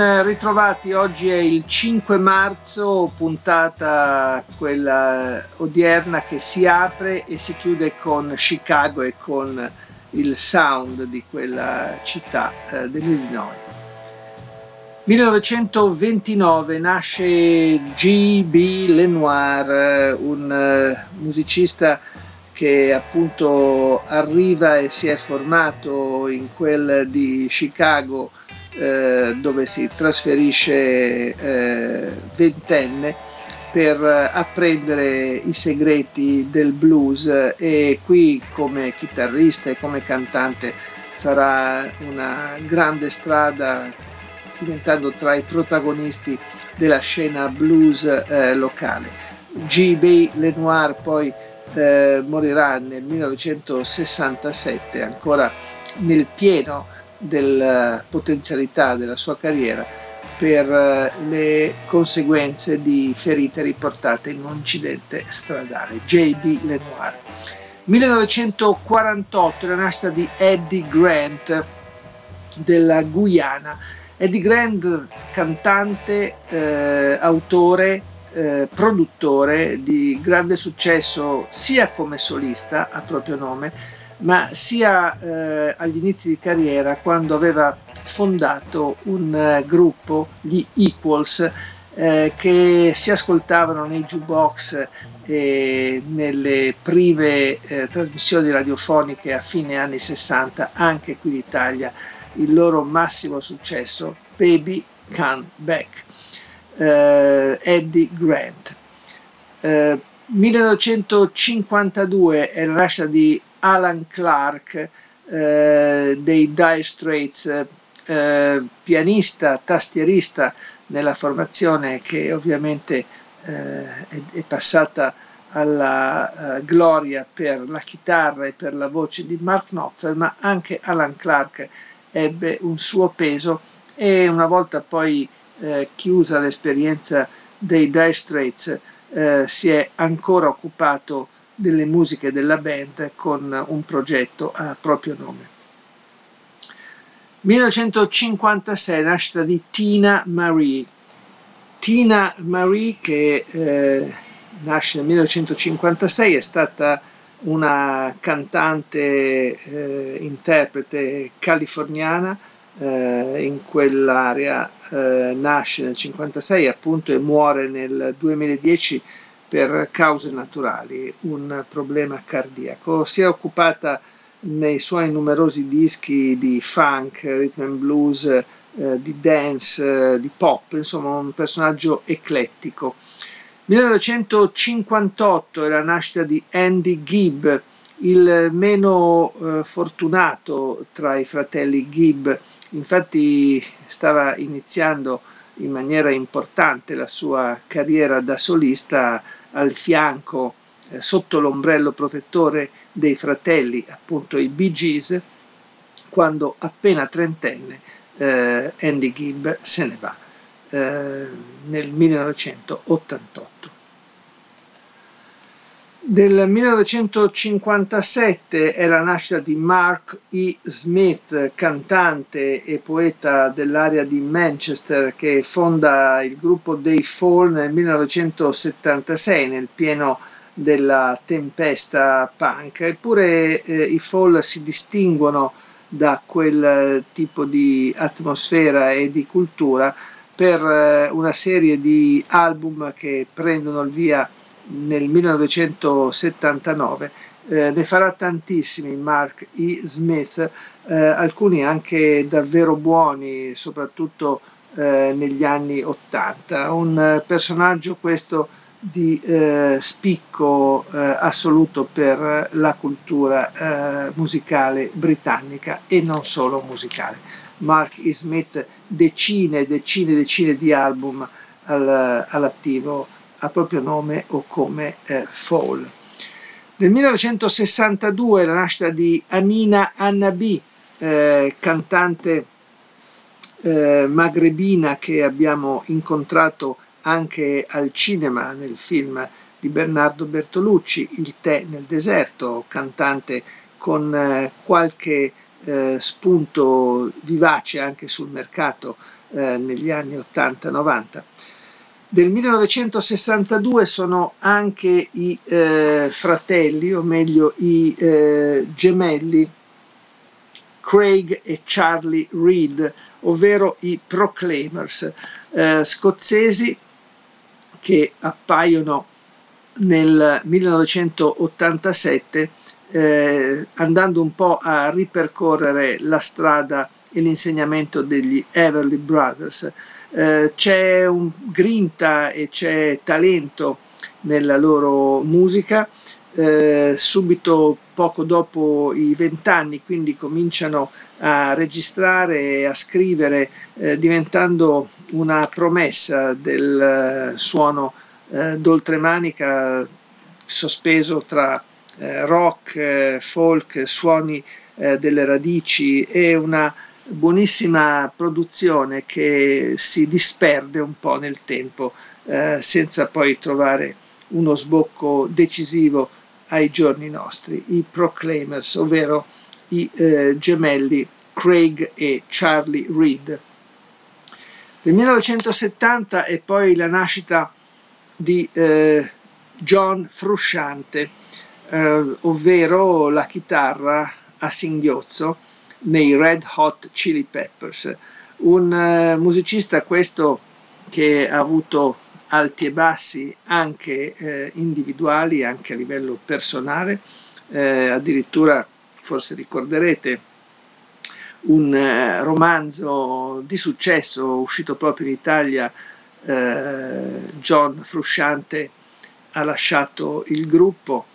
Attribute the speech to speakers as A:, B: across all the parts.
A: Ritrovati, oggi è il 5 marzo, puntata quella odierna che si apre e si chiude con Chicago e con il sound di quella città eh, dell'Illinois. 1929 nasce G.B. Lenoir, un uh, musicista che appunto arriva e si è formato in quel di Chicago eh, dove si trasferisce eh, ventenne per apprendere i segreti del blues e qui come chitarrista e come cantante farà una grande strada diventando tra i protagonisti della scena blues eh, locale. G.B. Lenoir poi eh, morirà nel 1967 ancora nel pieno della potenzialità della sua carriera per eh, le conseguenze di ferite riportate in un incidente stradale. J.B. Lenoir. 1948 la nascita di Eddie Grant della Guyana. Eddie Grant, cantante, eh, autore, eh, produttore di grande successo sia come solista a proprio nome, ma sia eh, agli inizi di carriera quando aveva fondato un uh, gruppo, gli Equals, eh, che si ascoltavano nei jukebox e nelle prime eh, trasmissioni radiofoniche a fine anni 60, anche qui in Italia, il loro massimo successo, Baby Come Back, eh, Eddie Grant. 1952 è la nascita di Alan Clark eh, dei Dire Straits, eh, pianista, tastierista nella formazione che ovviamente eh, è, passata alla gloria per la chitarra e per la voce di Mark Knopfler, ma anche Alan Clark ebbe un suo peso e una volta poi eh, chiusa l'esperienza dei Dire Straits eh, si è ancora occupato delle musiche della band con un progetto a proprio nome. 1956 nascita di Tina Marie. Tina Marie che eh, nasce nel 1956 è stata una cantante eh, interprete californiana eh, in quell'area eh, nasce nel 1956 appunto e muore nel 2010 per cause naturali, un problema cardiaco. Si è occupata nei suoi numerosi dischi di funk, rhythm and blues, eh, di dance, eh, di pop, insomma un personaggio eclettico. 1958 è la nascita di Andy Gibb, il meno eh, fortunato tra i fratelli Gibb, infatti stava iniziando in maniera importante la sua carriera da solista al fianco, eh, sotto l'ombrello protettore dei fratelli, appunto i Bee Gees, quando appena trentenne eh, Andy Gibb se ne va eh, nel 1988. Del 1957 è la nascita di Mark E. Smith, cantante e poeta dell'area di Manchester, che fonda il gruppo dei Fall nel 1976, nel pieno della tempesta punk. Eppure eh, i Fall si distinguono da quel tipo di atmosfera e di cultura per eh, una serie di album che prendono il via nel 1979, eh, ne farà tantissimi Mark E. Smith, eh, alcuni anche davvero buoni, soprattutto eh, negli anni 80. Un personaggio questo di eh, spicco eh, assoluto per la cultura eh, musicale britannica e non solo musicale. Mark E. Smith decine decine decine di album al, all'attivo a proprio nome o come eh, Fall. Nel 1962 la nascita di Amina Annabi, eh, cantante eh, magrebina che abbiamo incontrato anche al cinema nel film di Bernardo Bertolucci, Il tè nel deserto, cantante con eh, qualche eh, spunto vivace anche sul mercato eh, negli anni 80-90. Del 1962 sono anche i eh, fratelli, o meglio i eh, gemelli Craig e Charlie Reed, ovvero i Proclaimers, eh, scozzesi che appaiono nel 1987 eh, andando un po' a ripercorrere la strada e l'insegnamento degli Everly Brothers. Eh, c'è un grinta e c'è talento nella loro musica. Eh, subito poco dopo i vent'anni, quindi cominciano a registrare e a scrivere, eh, diventando una promessa del uh, suono eh, d'oltremanica sospeso tra eh, rock, eh, folk, suoni eh, delle radici e una buonissima produzione che si disperde un po' nel tempo eh, senza poi trovare uno sbocco decisivo ai giorni nostri, i Proclaimers, ovvero i eh, gemelli Craig e Charlie Reed. Nel 1970 è poi la nascita di eh, John Frusciante, eh, ovvero la chitarra a singhiozzo nei Red Hot Chili Peppers, un eh, musicista questo che ha avuto alti e bassi anche eh, individuali, anche a livello personale, eh, addirittura forse ricorderete un eh, romanzo di successo uscito proprio in Italia, eh, John Frusciante ha lasciato il gruppo.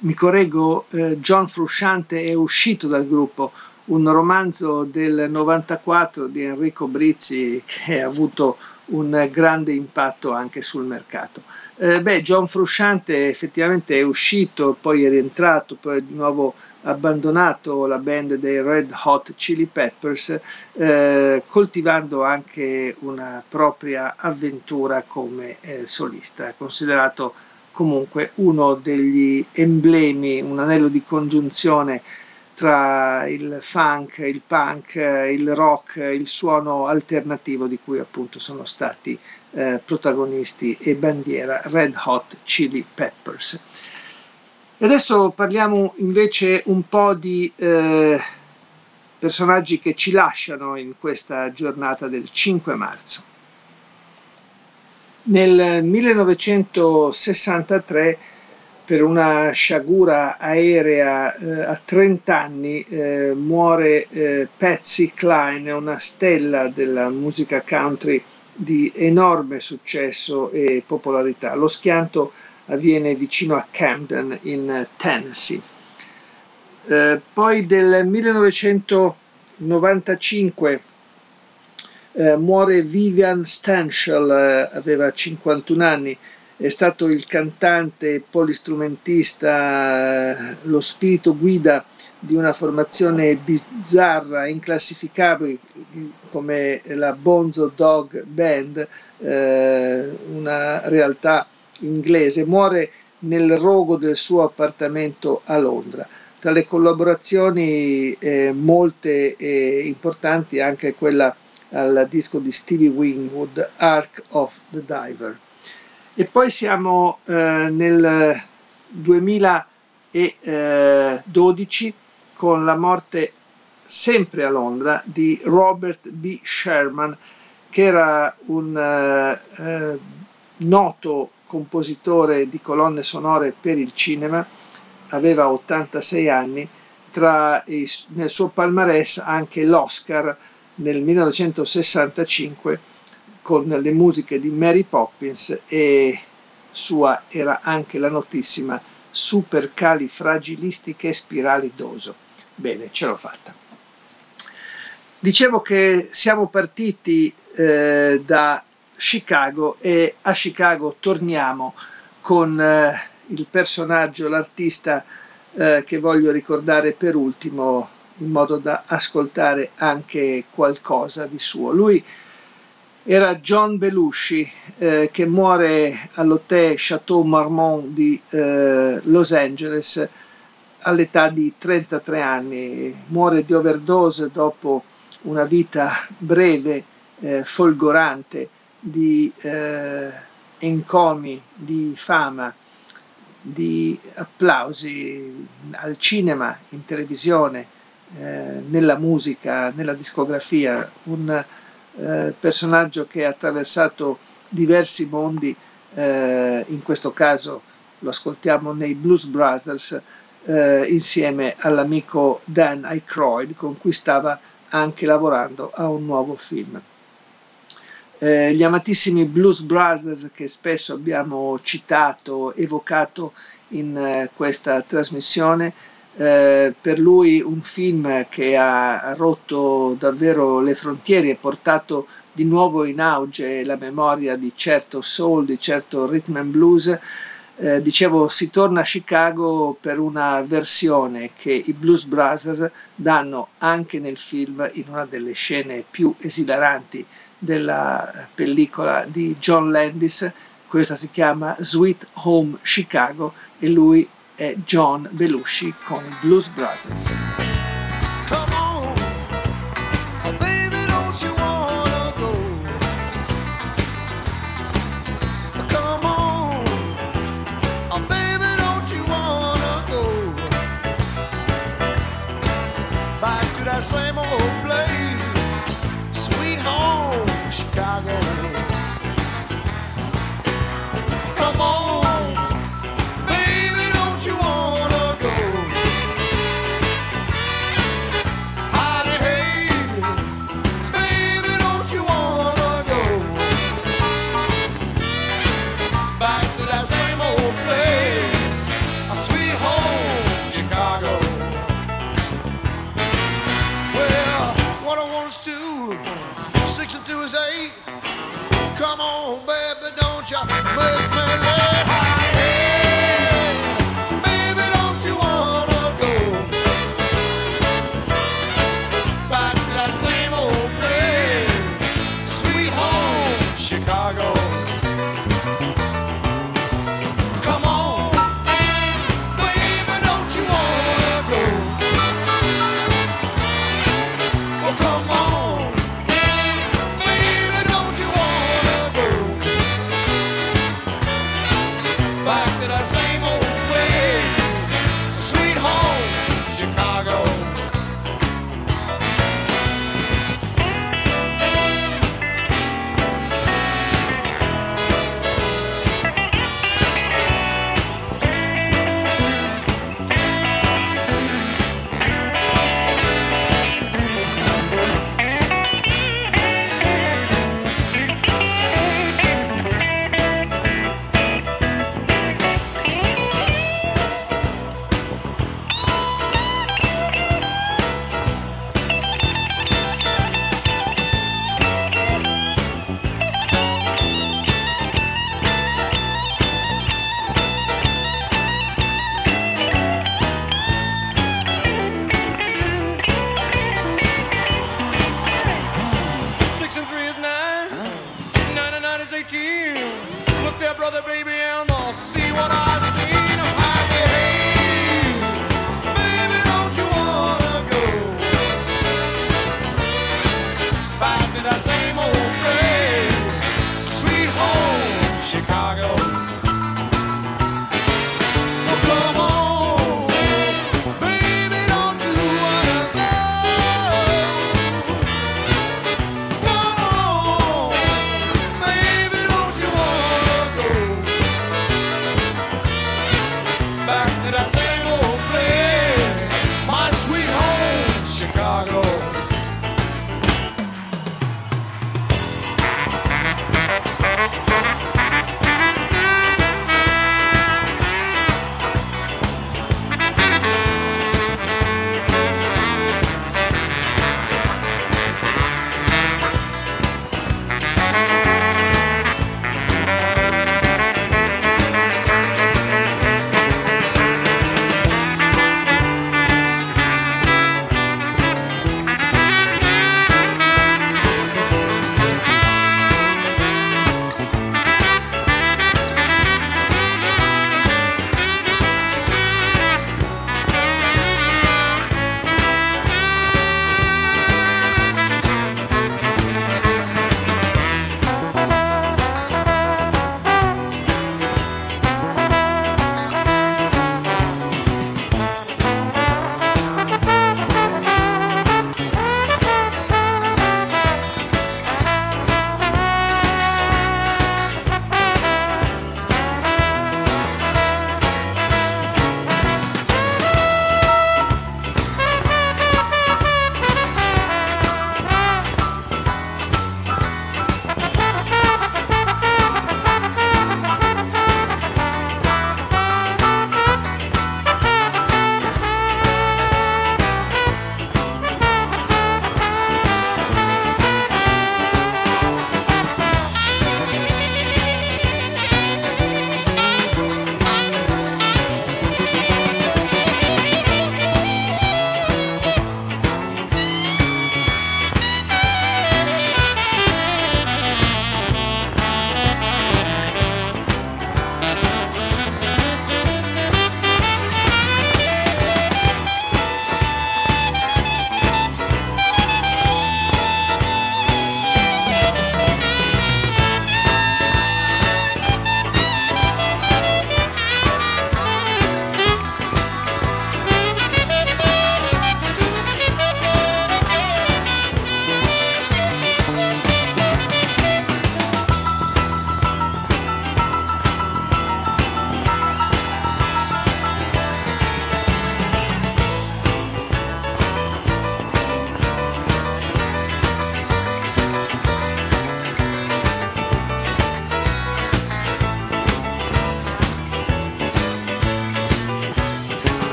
A: Mi correggo, eh, John Frusciante è uscito dal gruppo, un romanzo del 94 di Enrico Brizzi che ha avuto un grande impatto anche sul mercato. Eh, beh, John Frusciante effettivamente è uscito, poi è rientrato, poi è di nuovo abbandonato la band dei Red Hot Chili Peppers, eh, coltivando anche una propria avventura come eh, solista. Considerato comunque uno degli emblemi, un anello di congiunzione tra il funk, il punk, il rock, il suono alternativo di cui appunto sono stati eh, protagonisti e bandiera Red Hot Chili Peppers. E adesso parliamo invece un po' di eh, personaggi che ci lasciano in questa giornata del 5 marzo. Nel 1963, per una sciagura aerea eh, a 30 anni, eh, muore eh, Patsy Cline, una stella della musica country di enorme successo e popolarità. Lo schianto avviene vicino a Camden in Tennessee. Eh, poi del 1995 eh, muore Vivian Stanshall, eh, aveva 51 anni, è stato il cantante, polistrumentista, eh, lo spirito guida di una formazione bizzarra, inclassificabile come la Bonzo Dog Band, eh, una realtà inglese, muore nel rogo del suo appartamento a Londra. Tra le collaborazioni eh, molte e importanti anche quella al disco di Stevie Wingwood, Ark of the Diver. E poi siamo eh, nel 2012 con la morte sempre a Londra di Robert B. Sherman, che era un eh, eh noto compositore di colonne sonore per il cinema, aveva 86 anni, tra i, nel suo palmarès anche l'Oscar nel 1965 con le musiche di Mary Poppins e sua era anche la notissima supercalifragilistiche spiralidoso. Bene, ce l'ho fatta. Dicevo che siamo partiti eh, da Chicago e a Chicago torniamo con eh, il personaggio, l'artista eh, che voglio ricordare per ultimo in modo da ascoltare anche qualcosa di suo. Lui era John Belushi eh, che muore all'Hotel Chateau Marmont di eh, Los Angeles all'età di 33 anni, muore di overdose dopo una vita breve, eh, folgorante, di eh, encomi, di fama, di applausi al cinema, in televisione, eh, nella musica, nella discografia, un eh, personaggio che ha attraversato diversi mondi, eh, in questo caso lo ascoltiamo nei Blues Brothers, eh, insieme all'amico Dan Aykroyd con cui stava anche lavorando a un nuovo film. Eh, gli amatissimi Blues Brothers che spesso abbiamo citato, evocato in eh, questa trasmissione, eh, per lui un film che ha rotto davvero le frontiere e portato di nuovo in auge la memoria di certo soul, di certo rhythm and blues, eh, dicevo, si torna a Chicago per una versione che i Blues Brothers danno anche nel film in una delle scene più esilaranti della pellicola di John Landis. Questa si chiama Sweet Home Chicago e lui è John Belushi con Blues Brothers.